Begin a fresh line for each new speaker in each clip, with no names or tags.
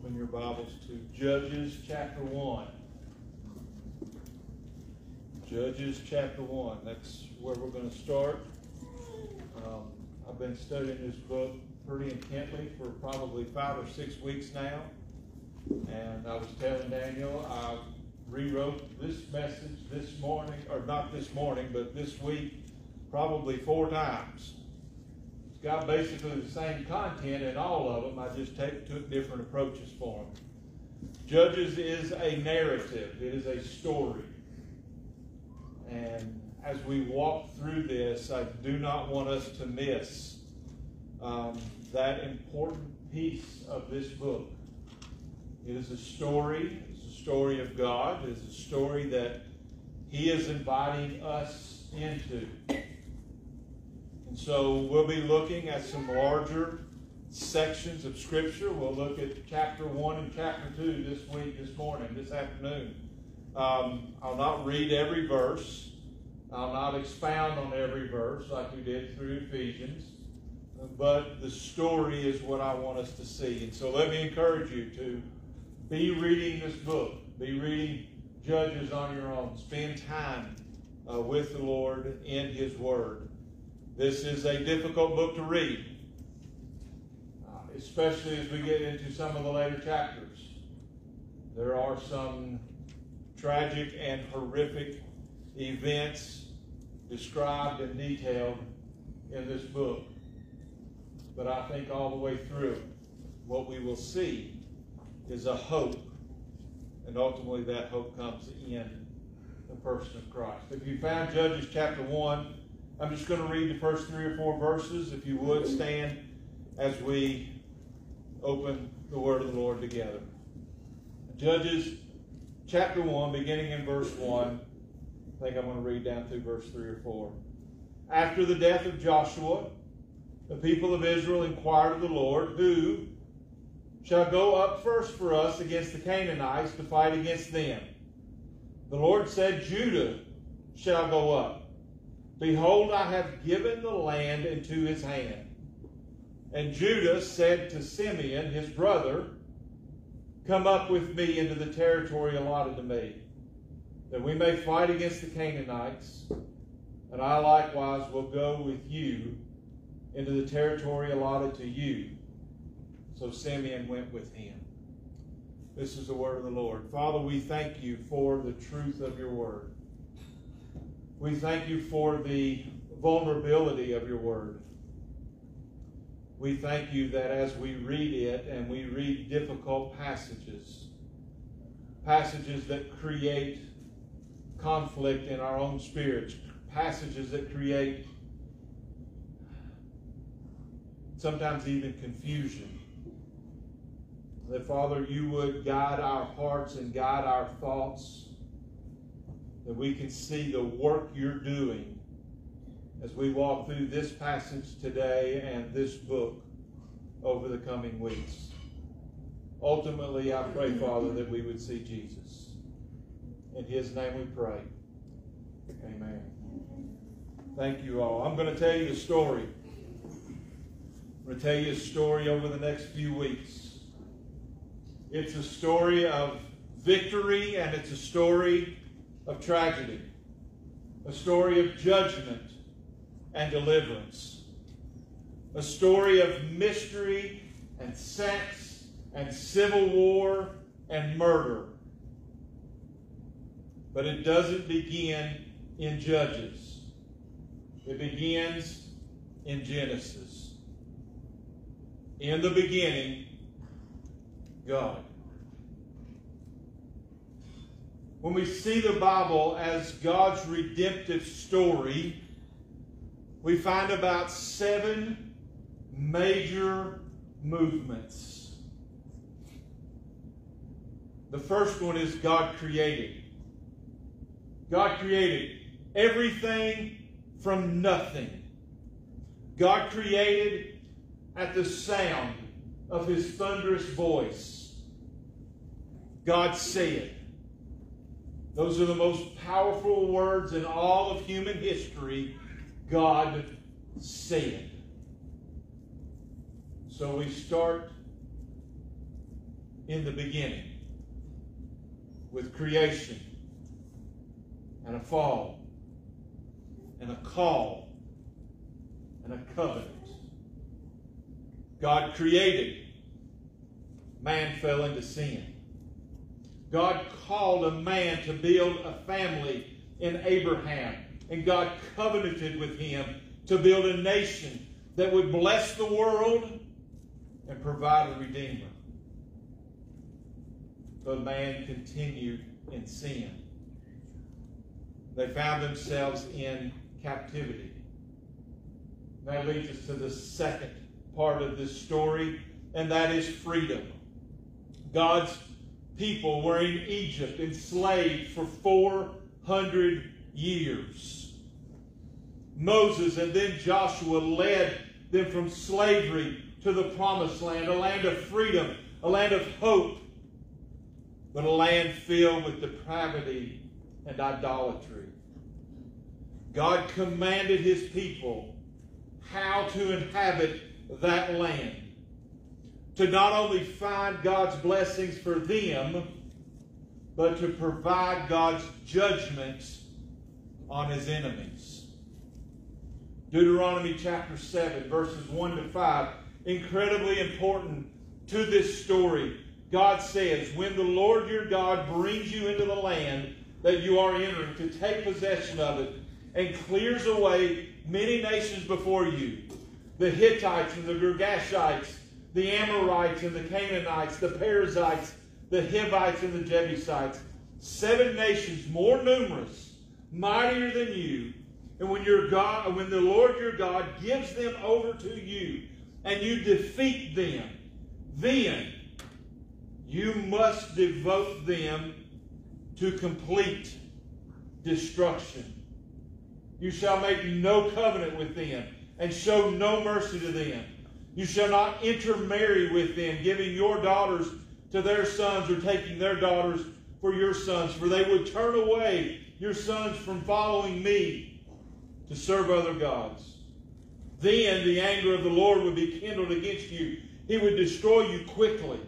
Open your Bibles to Judges chapter 1. Judges chapter 1. That's where we're going to start. Um, I've been studying this book pretty intently for probably five or six weeks now. And I was telling Daniel, I rewrote this message this morning, or not this morning, but this week, probably four times got basically the same content in all of them. I just take, took different approaches for them. Judges is a narrative. It is a story. And as we walk through this, I do not want us to miss um, that important piece of this book. It is a story. It's a story of God. It's a story that He is inviting us into. And so we'll be looking at some larger sections of Scripture. We'll look at chapter 1 and chapter 2 this week, this morning, this afternoon. Um, I'll not read every verse. I'll not expound on every verse like we did through Ephesians. But the story is what I want us to see. And so let me encourage you to be reading this book. Be reading Judges on your own. Spend time uh, with the Lord in His Word. This is a difficult book to read, especially as we get into some of the later chapters. There are some tragic and horrific events described and detailed in this book. But I think all the way through, what we will see is a hope. And ultimately, that hope comes in the person of Christ. If you found Judges chapter 1, I'm just going to read the first three or four verses. If you would stand as we open the word of the Lord together. Judges chapter 1, beginning in verse 1. I think I'm going to read down through verse 3 or 4. After the death of Joshua, the people of Israel inquired of the Lord, Who shall go up first for us against the Canaanites to fight against them? The Lord said, Judah shall go up. Behold, I have given the land into his hand. And Judah said to Simeon, his brother, Come up with me into the territory allotted to me, that we may fight against the Canaanites, and I likewise will go with you into the territory allotted to you. So Simeon went with him. This is the word of the Lord. Father, we thank you for the truth of your word. We thank you for the vulnerability of your word. We thank you that as we read it and we read difficult passages, passages that create conflict in our own spirits, passages that create sometimes even confusion. That, Father, you would guide our hearts and guide our thoughts that we can see the work you're doing as we walk through this passage today and this book over the coming weeks. Ultimately, I pray, Father, that we would see Jesus. In his name we pray. Amen. Thank you all. I'm going to tell you a story. I'm going to tell you a story over the next few weeks. It's a story of victory and it's a story of tragedy, a story of judgment and deliverance, a story of mystery and sex and civil war and murder. But it doesn't begin in Judges. It begins in Genesis. In the beginning, God. When we see the Bible as God's redemptive story, we find about seven major movements. The first one is God created. God created everything from nothing. God created at the sound of his thunderous voice. God said, those are the most powerful words in all of human history. God said. So we start in the beginning with creation and a fall and a call and a covenant. God created, man fell into sin. God called a man to build a family in Abraham, and God covenanted with him to build a nation that would bless the world and provide a redeemer. But man continued in sin. They found themselves in captivity. That leads us to the second part of this story, and that is freedom. God's people were in Egypt, enslaved for 400 years. Moses and then Joshua led them from slavery to the promised land, a land of freedom, a land of hope, but a land filled with depravity and idolatry. God commanded his people how to inhabit that land. To not only find God's blessings for them, but to provide God's judgments on his enemies. Deuteronomy chapter 7, verses 1 to 5, incredibly important to this story. God says, When the Lord your God brings you into the land that you are entering to take possession of it, and clears away many nations before you the Hittites and the Girgashites, the Amorites and the Canaanites, the Perizzites, the Hivites and the Jebusites. Seven nations more numerous, mightier than you. And when your God, when the Lord your God gives them over to you, and you defeat them, then you must devote them to complete destruction. You shall make no covenant with them, and show no mercy to them. You shall not intermarry with them, giving your daughters to their sons or taking their daughters for your sons, for they would turn away your sons from following me to serve other gods. Then the anger of the Lord would be kindled against you. He would destroy you quickly.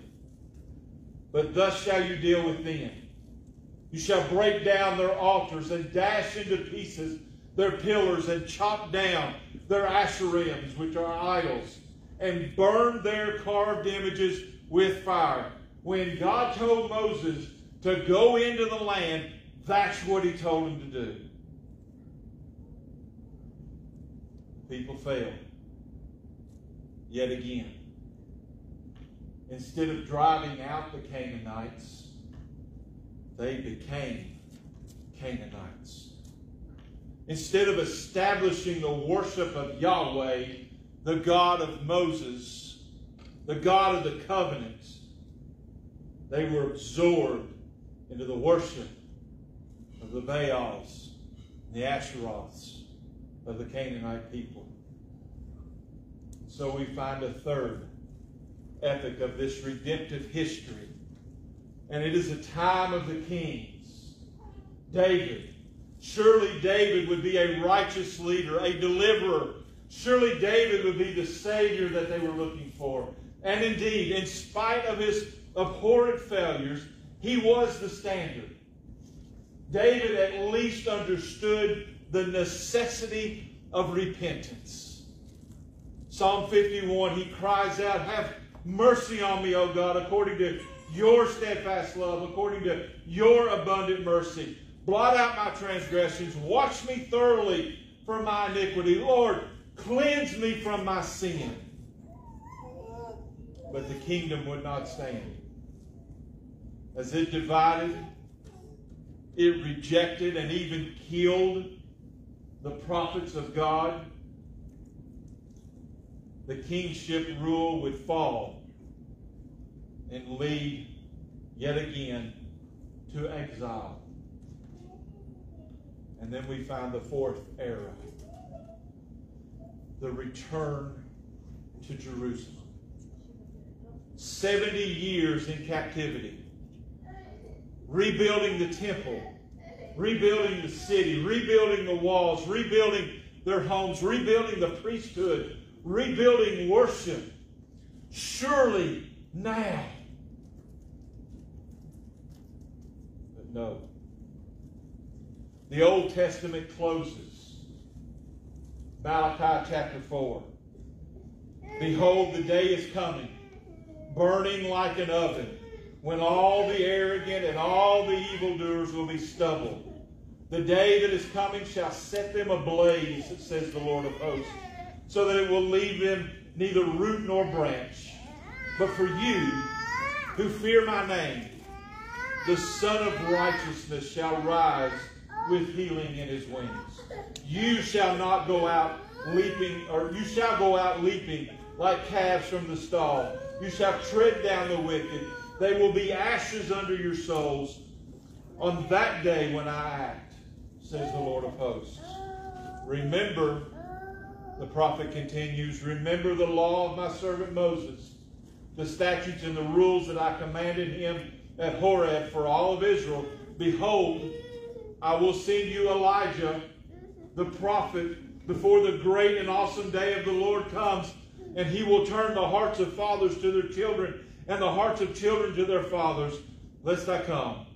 But thus shall you deal with them. You shall break down their altars and dash into pieces their pillars and chop down their asherims, which are idols, and burn their carved images with fire. When God told Moses to go into the land, that's what he told him to do. People failed. Yet again. Instead of driving out the Canaanites, they became Canaanites. Instead of establishing the worship of Yahweh, the God of Moses, the God of the covenants, they were absorbed into the worship of the Baals, the Asheroths of the Canaanite people. So we find a third epic of this redemptive history. And it is a time of the kings. David, Surely David would be a righteous leader, a deliverer. Surely David would be the Savior that they were looking for. And indeed, in spite of his abhorrent failures, he was the standard. David at least understood the necessity of repentance. Psalm 51, he cries out, Have mercy on me, O God, according to your steadfast love, according to your abundant mercy. Blot out my transgressions. Wash me thoroughly from my iniquity. Lord, cleanse me from my sin. But the kingdom would not stand. As it divided, it rejected and even killed the prophets of God. The kingship rule would fall and lead yet again to exile. And then we find the fourth era the return to Jerusalem. 70 years in captivity, rebuilding the temple, rebuilding the city, rebuilding the walls, rebuilding their homes, rebuilding the priesthood, rebuilding worship. Surely now But no. The Old Testament closes. Malachi chapter 4. Behold, the day is coming, burning like an oven, when all the arrogant and all the evildoers will be stubble. The day that is coming shall set them ablaze, says the Lord of hosts, so that it will leave them neither root nor branch. But for you who fear my name, the Son of Righteousness shall rise with healing in his wings. You shall not go out leaping, or you shall go out leaping like calves from the stall. You shall tread down the wicked. They will be ashes under your soles on that day when I act, says the Lord of hosts. Remember, the prophet continues, remember the law of my servant Moses, the statutes and the rules that I commanded him at Horeb for all of Israel. Behold, I will send you Elijah, the prophet, before the great and awesome day of the Lord comes, and he will turn the hearts of fathers to their children and the hearts of children to their fathers, lest I come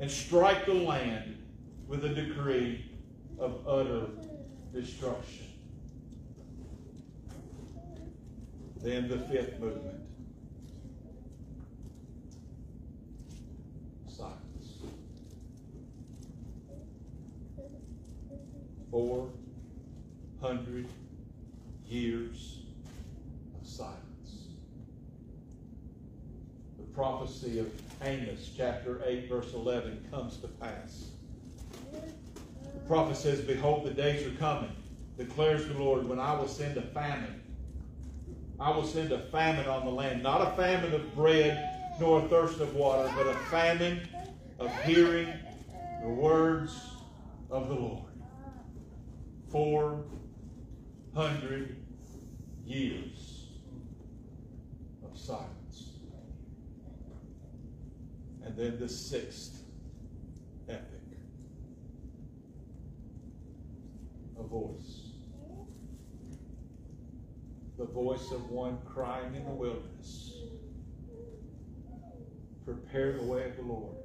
and strike the land with a decree of utter destruction. Then the fifth movement. Silence. Four hundred years of silence. The prophecy of Amos, chapter 8, verse 11, comes to pass. The prophet says, Behold, the days are coming, declares the Lord, when I will send a famine. I will send a famine on the land. Not a famine of bread, nor a thirst of water, but a famine of hearing the words of the Lord. Four hundred years of silence. And then the sixth epic. A voice. The voice of one crying in the wilderness. Prepare the way of the Lord.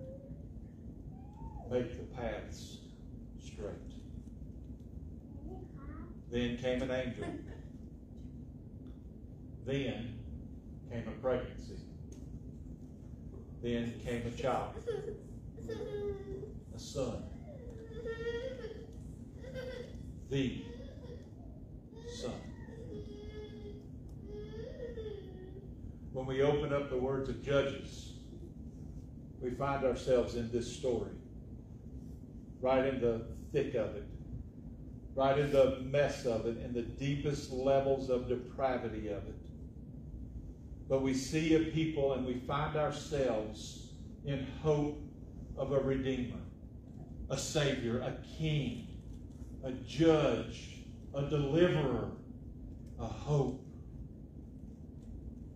Make the paths straight. Then came an angel. Then came a pregnancy. Then came a child, a son. The Son. When we open up the words of Judges, we find ourselves in this story, right in the thick of it, right in the mess of it, in the deepest levels of depravity of it. But we see a people and we find ourselves in hope of a Redeemer, a Savior, a King, a Judge, a Deliverer, a hope.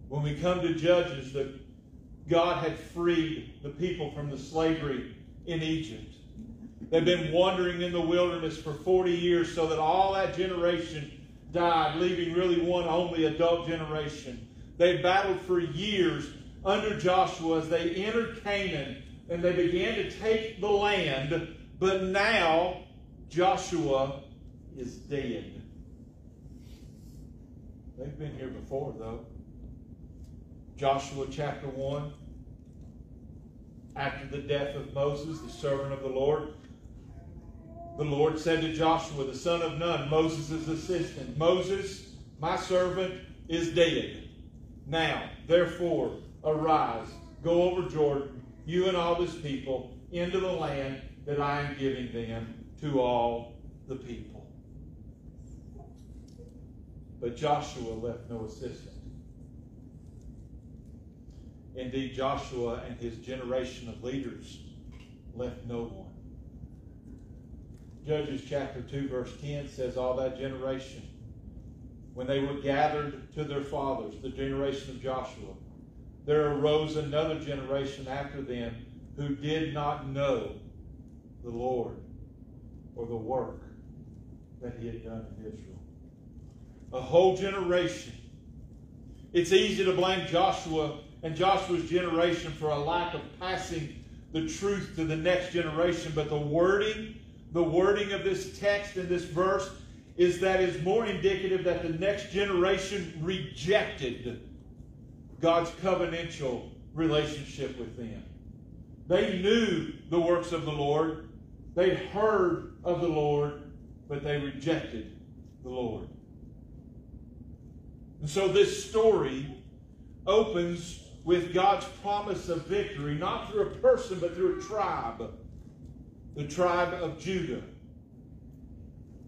When we come to Judges, that God had freed the people from the slavery in Egypt. They've been wandering in the wilderness for 40 years so that all that generation died, leaving really one only adult generation. They battled for years under Joshua as they entered Canaan and they began to take the land, but now Joshua is dead. They've been here before, though. Joshua chapter 1. After the death of Moses, the servant of the Lord, the Lord said to Joshua, the son of Nun, Moses' assistant, Moses, my servant, is dead. Now, therefore, arise, go over Jordan, you and all this people, into the land that I am giving them to all the people. But Joshua left no assistant. Indeed, Joshua and his generation of leaders left no one. Judges chapter 2, verse 10 says, All that generation, when they were gathered to their fathers, the generation of Joshua, there arose another generation after them who did not know the Lord or the work that he had done in Israel. A whole generation. It's easy to blame Joshua and Joshua's generation for a lack of passing the truth to the next generation. But the wording, the wording of this text and this verse is that is more indicative that the next generation rejected God's covenantal relationship with them. They knew the works of the Lord. They'd heard of the Lord, but they rejected the Lord. And so this story opens with God's promise of victory, not through a person, but through a tribe, the tribe of Judah.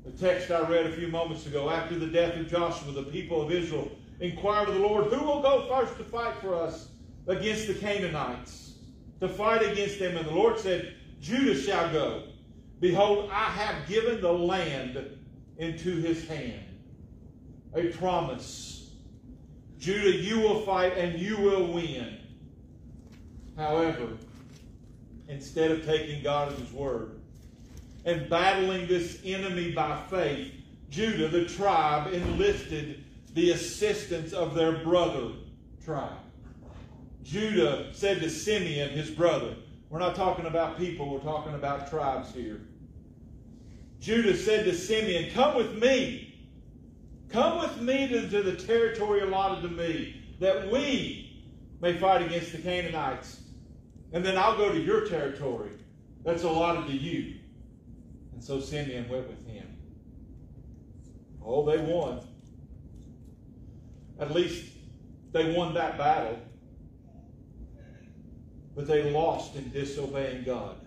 The text I read a few moments ago, after the death of Joshua, the people of Israel inquired of the Lord, Who will go first to fight for us against the Canaanites? To fight against them. And the Lord said, Judah shall go. Behold, I have given the land into his hand. A promise. Judah, you will fight and you will win. However, instead of taking God at his word and battling this enemy by faith, Judah, the tribe, enlisted the assistance of their brother tribe. Judah said to Simeon, his brother, we're not talking about people, we're talking about tribes here. Judah said to Simeon, Come with me. Come with me to, to the territory allotted to me, that we may fight against the Canaanites. And then I'll go to your territory that's allotted to you. And so Simeon went with him. Oh, they won. At least they won that battle. But they lost in disobeying God.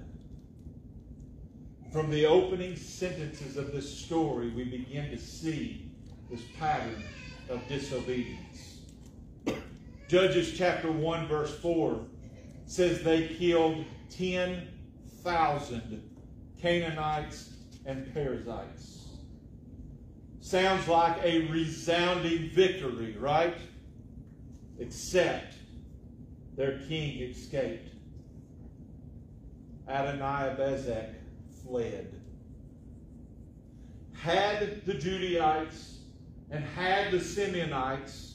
From the opening sentences of this story, we begin to see this pattern of disobedience. Judges chapter 1, verse 4 says they killed 10,000 Canaanites and Perizzites. Sounds like a resounding victory, right? Except their king escaped. Adonai Bezek fled. Had the Judaites and had the Simeonites,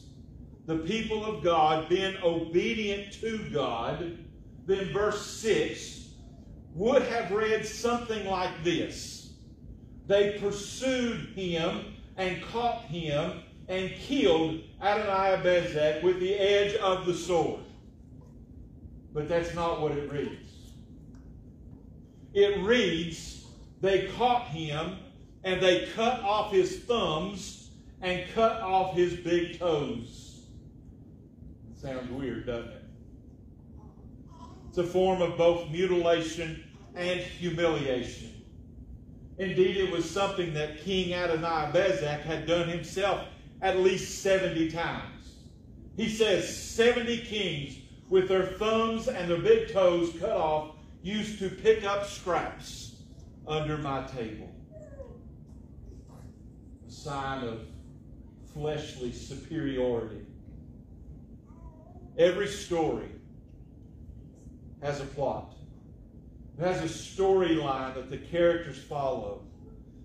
the people of God, been obedient to God, then verse 6 would have read something like this They pursued him and caught him and killed Adonai Bezek with the edge of the sword. But that's not what it reads. It reads, they caught him and they cut off his thumbs and cut off his big toes. Sounds weird, doesn't it? It's a form of both mutilation and humiliation. Indeed, it was something that King Adonai Bezek had done himself at least 70 times. He says 70 kings with their thumbs and their big toes cut off used to pick up scraps under my table. A sign of fleshly superiority. Every story has a plot. It has a storyline that the characters follow.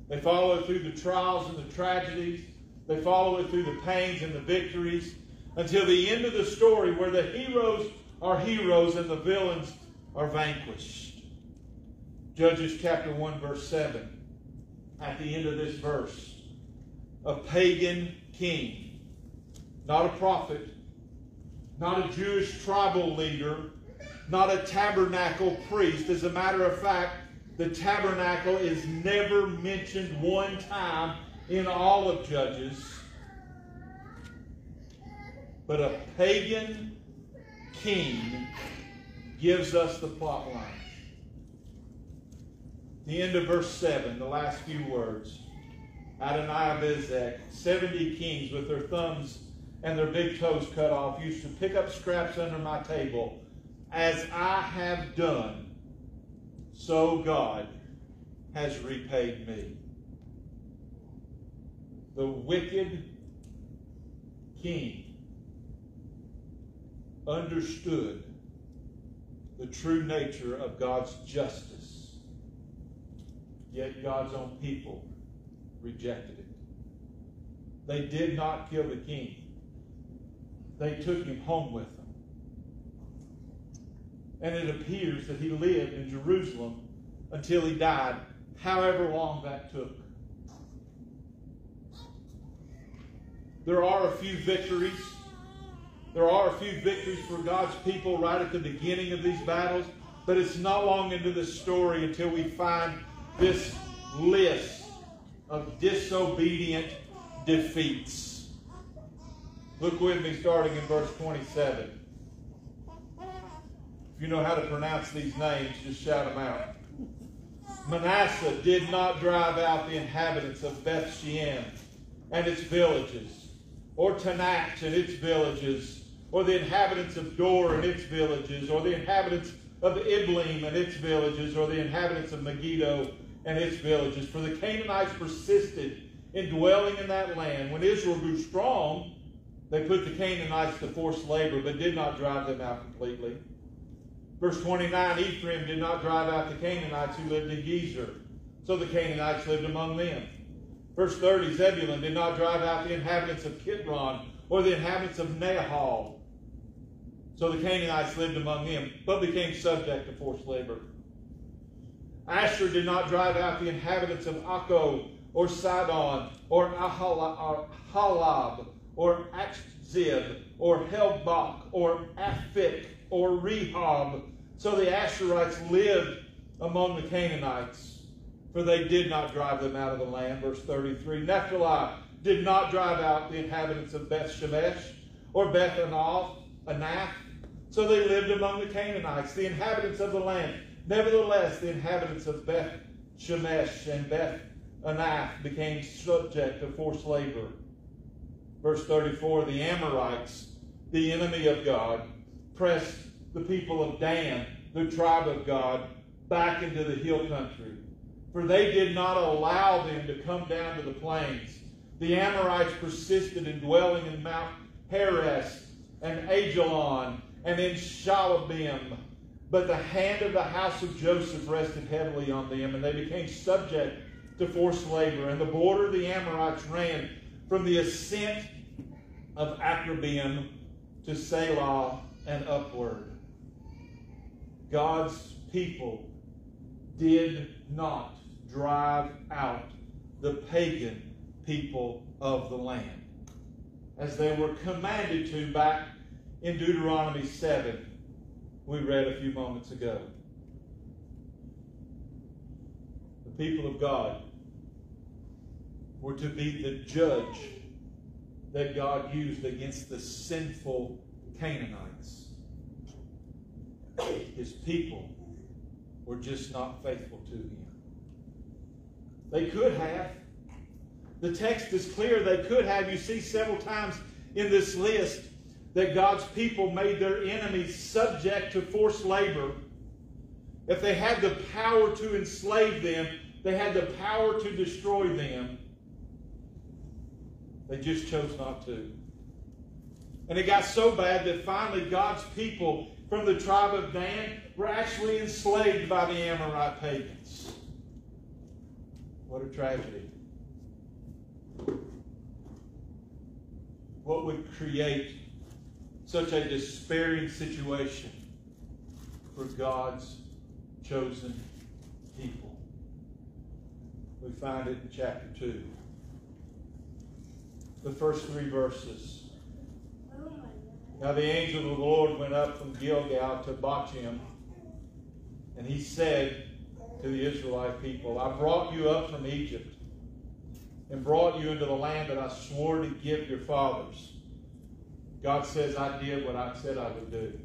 They follow it through the trials and the tragedies. They follow it through the pains and the victories until the end of the story where the heroes are heroes and the villains are vanquished. Judges chapter 1, verse 7. At the end of this verse, a pagan king, not a prophet, not a Jewish tribal leader, not a tabernacle priest. As a matter of fact, the tabernacle is never mentioned one time in all of Judges. But a pagan king gives us the plot line. The end of verse 7, the last few words. Adonai Bezek, 70 kings with their thumbs and their big toes cut off used to pick up scraps under my table. As I have done, so God has repaid me. The wicked king understood the true nature of God's justice. Yet God's own people rejected it. They did not kill the king. They took him home with them. And it appears that he lived in Jerusalem until he died, however long that took. There are a few victories. There are a few victories for God's people right at the beginning of these battles, but it's not long into the story until we find this list of disobedient defeats. Look with me starting in verse 27. You know how to pronounce these names, just shout them out. Manasseh did not drive out the inhabitants of Beth Shean and its villages, or Taanach and its villages, or the inhabitants of Dor and its villages, or the inhabitants of Ibleam and its villages, or the inhabitants of Megiddo and its villages. For the Canaanites persisted in dwelling in that land. When Israel grew strong, they put the Canaanites to forced labor, but did not drive them out completely. Verse 29 Ephraim did not drive out the Canaanites who lived in Gezer, so the Canaanites lived among them. Verse 30 Zebulun did not drive out the inhabitants of Kitron or the inhabitants of Nahal, so the Canaanites lived among them, but became subject to forced labor. Asher did not drive out the inhabitants of Akko or Sidon or Ahalab or Achzib or Helbah or Aphik or Rehob. So the Asherites lived among the Canaanites, for they did not drive them out of the land. Verse 33 Naphtali did not drive out the inhabitants of Beth Shemesh or Beth Anath. So they lived among the Canaanites, the inhabitants of the land. Nevertheless, the inhabitants of Beth Shemesh and Beth Anath became subject to forced labor. Verse 34 The Amorites, the enemy of God, pressed the people of Dan, the tribe of God, back into the hill country. For they did not allow them to come down to the plains. The Amorites persisted in dwelling in Mount Heres and Aijalon and in Shaalbim. But the hand of the house of Joseph rested heavily on them, and they became subject to forced labor. And the border of the Amorites ran from the ascent of Akrabim to Selah and upward. God's people did not drive out the pagan people of the land as they were commanded to back in Deuteronomy 7, we read a few moments ago. The people of God were to be the judge that God used against the sinful Canaanites. His people were just not faithful to him. They could have. The text is clear. They could have. You see several times in this list that God's people made their enemies subject to forced labor. If they had the power to enslave them, they had the power to destroy them. They just chose not to. And it got so bad that finally God's people from the tribe of Dan were actually enslaved by the Amorite pagans. What a tragedy. What would create such a despairing situation for God's chosen people? We find it in chapter 2. The first three verses. Now the angel of the Lord went up from Gilgal to Bochim, and he said to the Israelite people, I brought you up from Egypt and brought you into the land that I swore to give your fathers. God says, I did what I said I would do.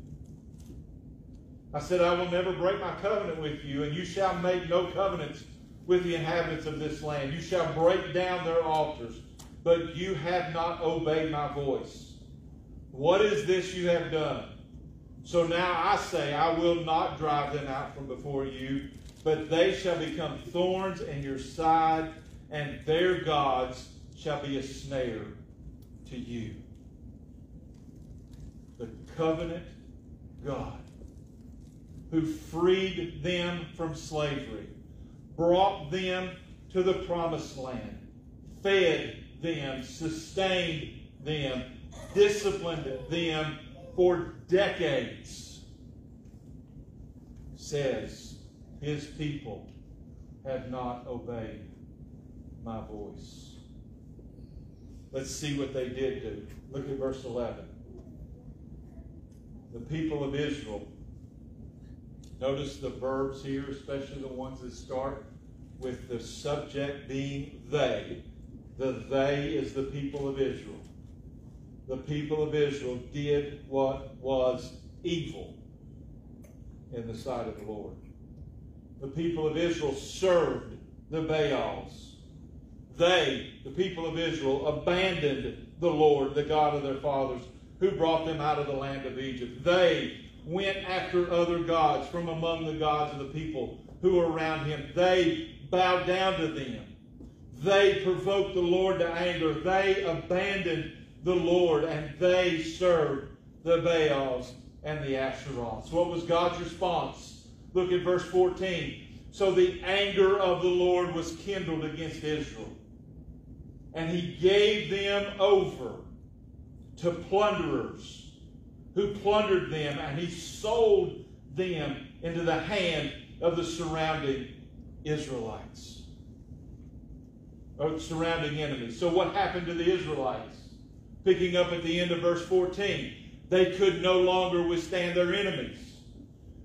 I said, I will never break my covenant with you, and you shall make no covenants with the inhabitants of this land. You shall break down their altars, but you have not obeyed my voice. What is this you have done? So now I say, I will not drive them out from before you, but they shall become thorns in your side, and their gods shall be a snare to you. The covenant God who freed them from slavery, brought them to the promised land, fed them, sustained them, disciplined them for decades. says, His people have not obeyed my voice. Let's see what they did do. Look at verse 11. The people of Israel. Notice the verbs here, especially the ones that start with the subject being they. The they is the people of Israel. The people of Israel did what was evil in the sight of the Lord. The people of Israel served the Baals. They, the people of Israel, abandoned the Lord, the God of their fathers, who brought them out of the land of Egypt. They went after other gods from among the gods of the people who were around him. They bowed down to them. They provoked the Lord to anger. They abandoned the Lord and they served the Baals and the Asheroths. What was God's response? Look at verse 14. So the anger of the Lord was kindled against Israel, and he gave them over to plunderers who plundered them, and he sold them into the hand of the surrounding Israelites, or surrounding enemies. So what happened to the Israelites? Picking up at the end of verse 14, they could no longer withstand their enemies.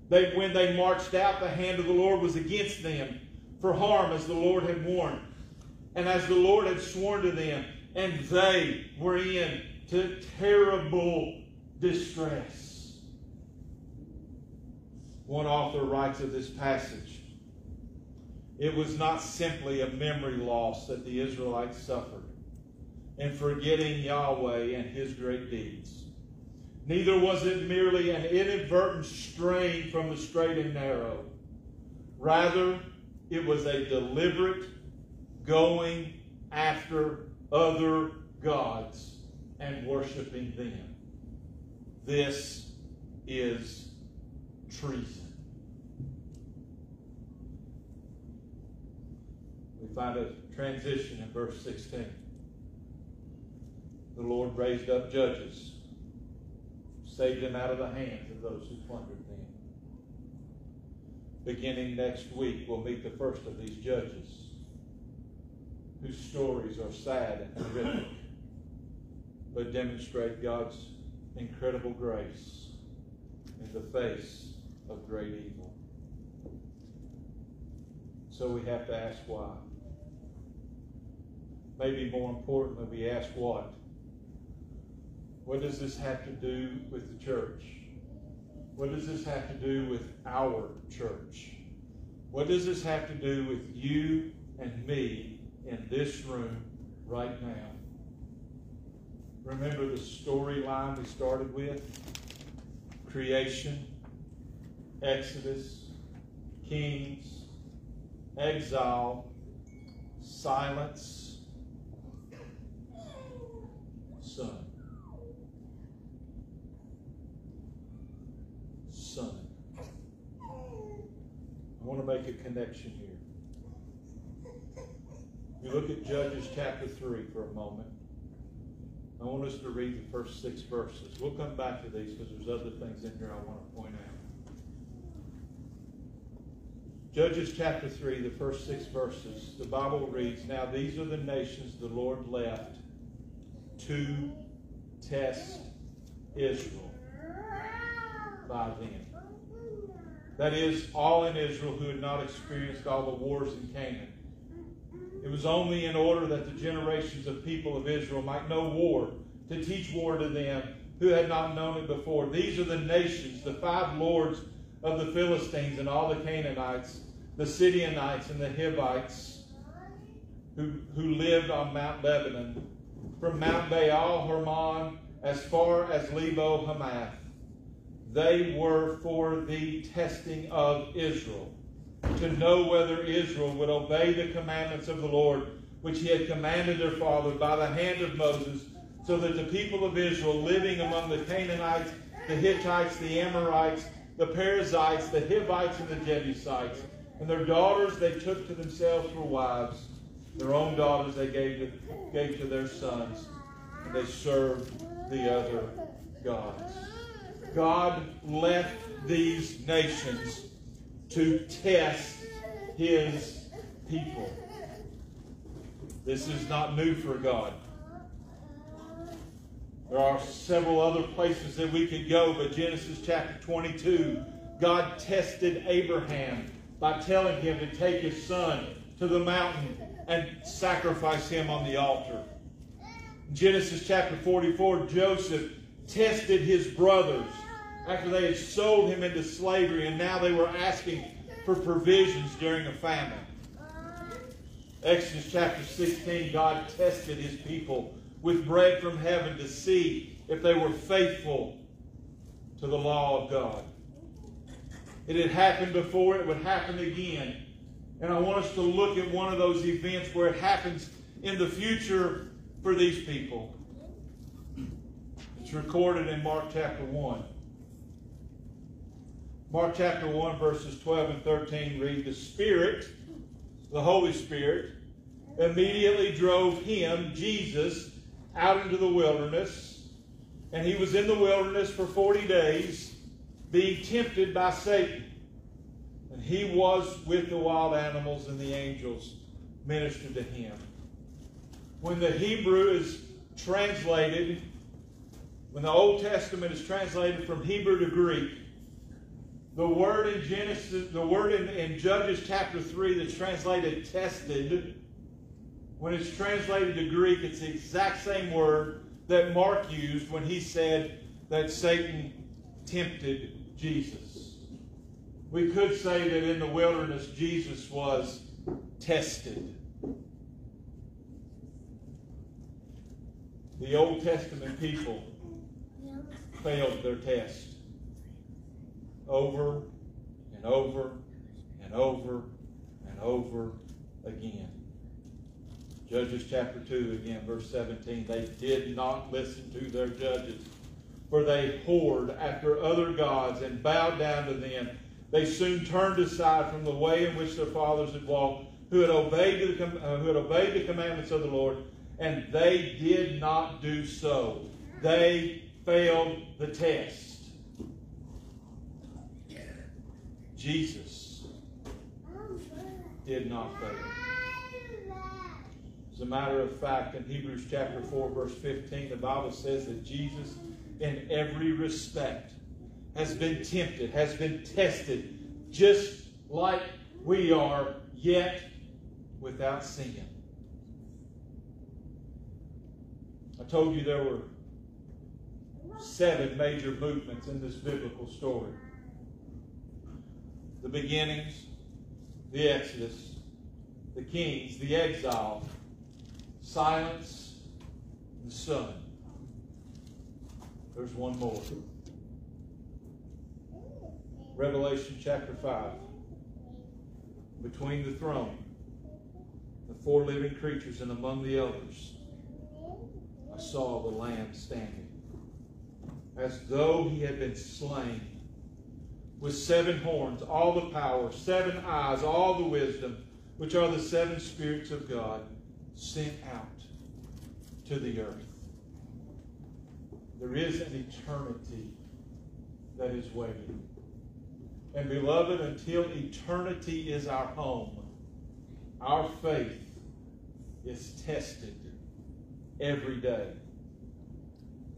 They, when they marched out, the hand of the Lord was against them for harm, as the Lord had warned, and as the Lord had sworn to them, and they were in to terrible distress. One author writes of this passage it was not simply a memory loss that the Israelites suffered in forgetting Yahweh and his great deeds. Neither was it merely an inadvertent strain from the straight and narrow. Rather, it was a deliberate going after other gods and worshiping them. This is treason. We find a transition in verse 16. The Lord raised up judges, saved them out of the hands of those who plundered them. Beginning next week, we'll meet the first of these judges whose stories are sad and horrific, but demonstrate God's incredible grace in the face of great evil. So we have to ask why maybe more importantly, we ask what? What does this have to do with the church? What does this have to do with our church? What does this have to do with you and me in this room right now? Remember the storyline we started with? Creation, Exodus, Kings, exile, silence, Son. Son. I want to make a connection here. We look at Judges chapter 3 for a moment. I want us to read the first six verses. We'll come back to these because there's other things in here I want to point out. Judges chapter 3, the first six verses, the Bible reads, Now these are the nations the Lord left to test Israel by them. That is, all in Israel who had not experienced all the wars in Canaan. It was only in order that the generations of people of Israel might know war, to teach war to them who had not known it before. These are the nations, the five lords of the Philistines and all the Canaanites, the Sidonites and the Hivites, who, who lived on Mount Lebanon from Mount Baal Hermon as far as Lebo Hamath. They were for the testing of Israel, to know whether Israel would obey the commandments of the Lord, which he had commanded their father by the hand of Moses, so that the people of Israel living among the Canaanites, the Hittites, the Amorites, the Perizzites, the Hivites, and the Jebusites, and their daughters they took to themselves for wives their own daughters they gave to, gave to their sons, and they served the other gods. God left these nations to test his people. This is not new for God. There are several other places that we could go, but Genesis chapter 22, God tested Abraham by telling him to take his son to the mountain and sacrifice him on the altar. Genesis chapter 44, Joseph tested his brothers after they had sold him into slavery and now they were asking for provisions during a famine. Exodus chapter 16, God tested his people with bread from heaven to see if they were faithful to the law of God. It had happened before, it would happen again. And I want us to look at one of those events where it happens in the future for these people. It's recorded in Mark chapter 1. Mark chapter 1, verses 12 and 13 read The Spirit, the Holy Spirit, immediately drove him, Jesus, out into the wilderness. And he was in the wilderness for 40 days, being tempted by Satan. And he was with the wild animals, and the angels ministered to him. When the Hebrew is translated, when the Old Testament is translated from Hebrew to Greek, the word in Genesis, the word in, in Judges chapter 3 that's translated tested, when it's translated to Greek, it's the exact same word that Mark used when he said that Satan tempted Jesus. We could say that in the wilderness, Jesus was tested. The Old Testament people failed their test over and over and over and over again. Judges chapter 2, again, verse 17. They did not listen to their judges, for they whored after other gods and bowed down to them. They soon turned aside from the way in which their fathers had walked, who had obeyed the, uh, who had obeyed the commandments of the Lord, and they did not do so. They failed the test. Jesus did not fail. As a matter of fact, in Hebrews chapter 4, verse 15, the Bible says that Jesus, in every respect, has been tempted, has been tested, just like we are, yet without sin. I told you there were seven major movements in this biblical story the beginnings, the Exodus, the kings, the exile, silence, the Son. There's one more. Revelation chapter 5. Between the throne, the four living creatures, and among the elders, I saw the Lamb standing, as though he had been slain with seven horns, all the power, seven eyes, all the wisdom, which are the seven spirits of God sent out to the earth. There is an eternity that is waiting. And beloved, until eternity is our home, our faith is tested every day.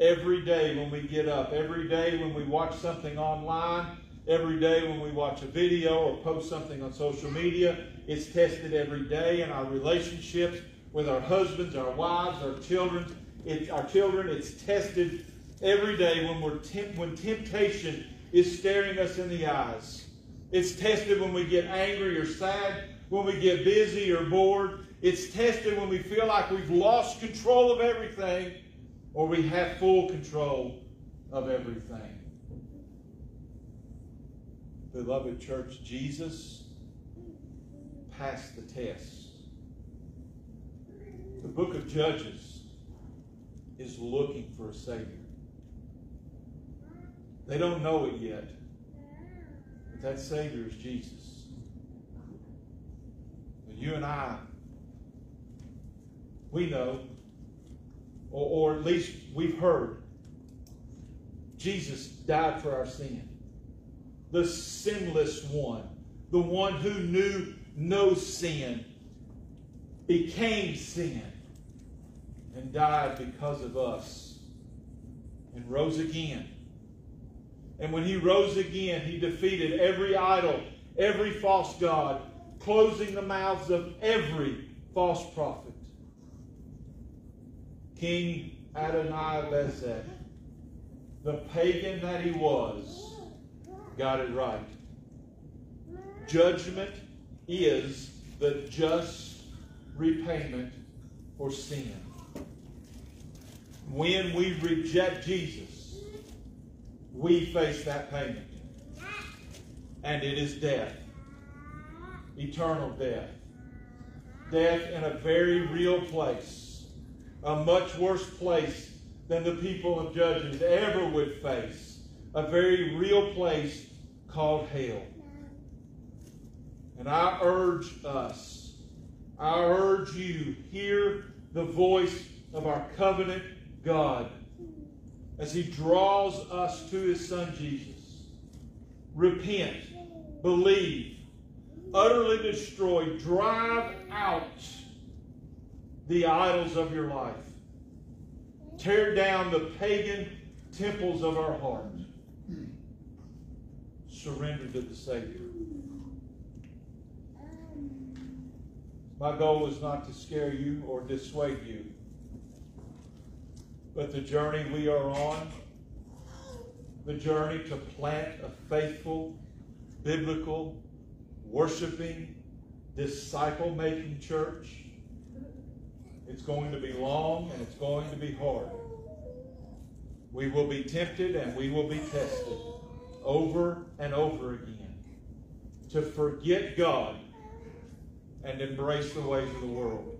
Every day when we get up, every day when we watch something online, every day when we watch a video or post something on social media. It's tested every day in our relationships with our husbands, our wives, our children. It's our children. It's tested every day when we're temp- when temptation is staring us in the eyes. It's tested when we get angry or sad, when we get busy or bored. It's tested when we feel like we've lost control of everything or we have full control of everything. Beloved church, Jesus passed the test. The book of Judges is looking for a Savior. They don't know it yet, but that Savior is Jesus. But you and I, we know, or, or at least we've heard, Jesus died for our sin the sinless one, the one who knew no sin, became sin and died because of us and rose again. And when he rose again, he defeated every idol, every false god, closing the mouths of every false prophet. King Adoni-bezek, the pagan that he was, got it right. Judgment is the just repayment for sin. When we reject Jesus, we face that payment. And it is death. Eternal death. Death in a very real place. A much worse place than the people of Judges ever would face. A very real place called hell. And I urge us, I urge you, hear the voice of our covenant God as He draws us to His Son Jesus. Repent, believe, utterly destroy, drive out the idols of your life. Tear down the pagan temples of our heart. Surrender to the Savior. My goal is not to scare you or dissuade you, but the journey we are on, the journey to plant a faithful, biblical, worshiping, disciple making church, it's going to be long and it's going to be hard. We will be tempted and we will be tested over and over again to forget God and embrace the ways of the world.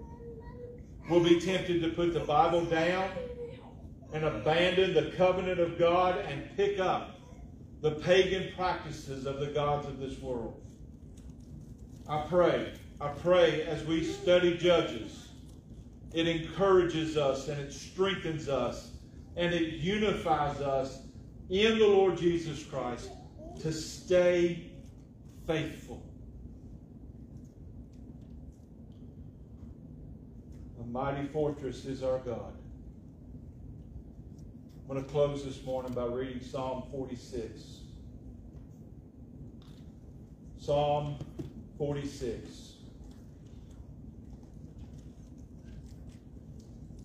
We'll be tempted to put the Bible down and abandon the covenant of God and pick up the pagan practices of the gods of this world. I pray, I pray as we study Judges, it encourages us and it strengthens us and it unifies us in the Lord Jesus Christ to stay faithful. A mighty fortress is our God. I'm going to close this morning by reading Psalm 46. Psalm 46.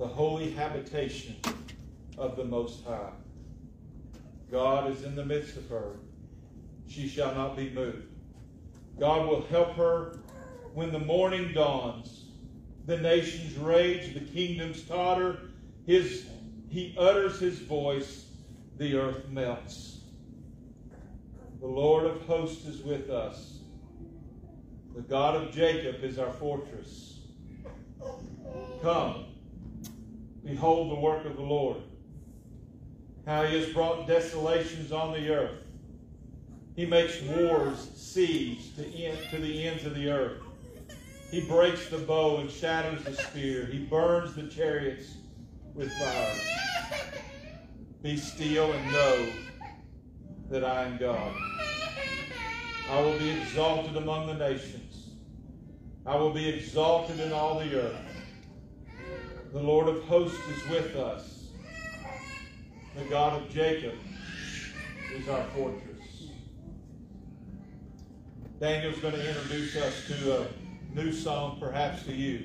the holy habitation of the Most High. God is in the midst of her. She shall not be moved. God will help her when the morning dawns. The nations rage, the kingdoms totter. His, he utters his voice, the earth melts. The Lord of hosts is with us. The God of Jacob is our fortress. Come, behold the work of the Lord, how he has brought desolations on the earth. He makes wars cease to, end, to the ends of the earth. He breaks the bow and shatters the spear. He burns the chariots with fire. Be still and know that I am God. I will be exalted among the nations. I will be exalted in all the earth. The Lord of hosts is with us. The God of Jacob is our fortress. Daniel's going to introduce us to a new song, perhaps to you.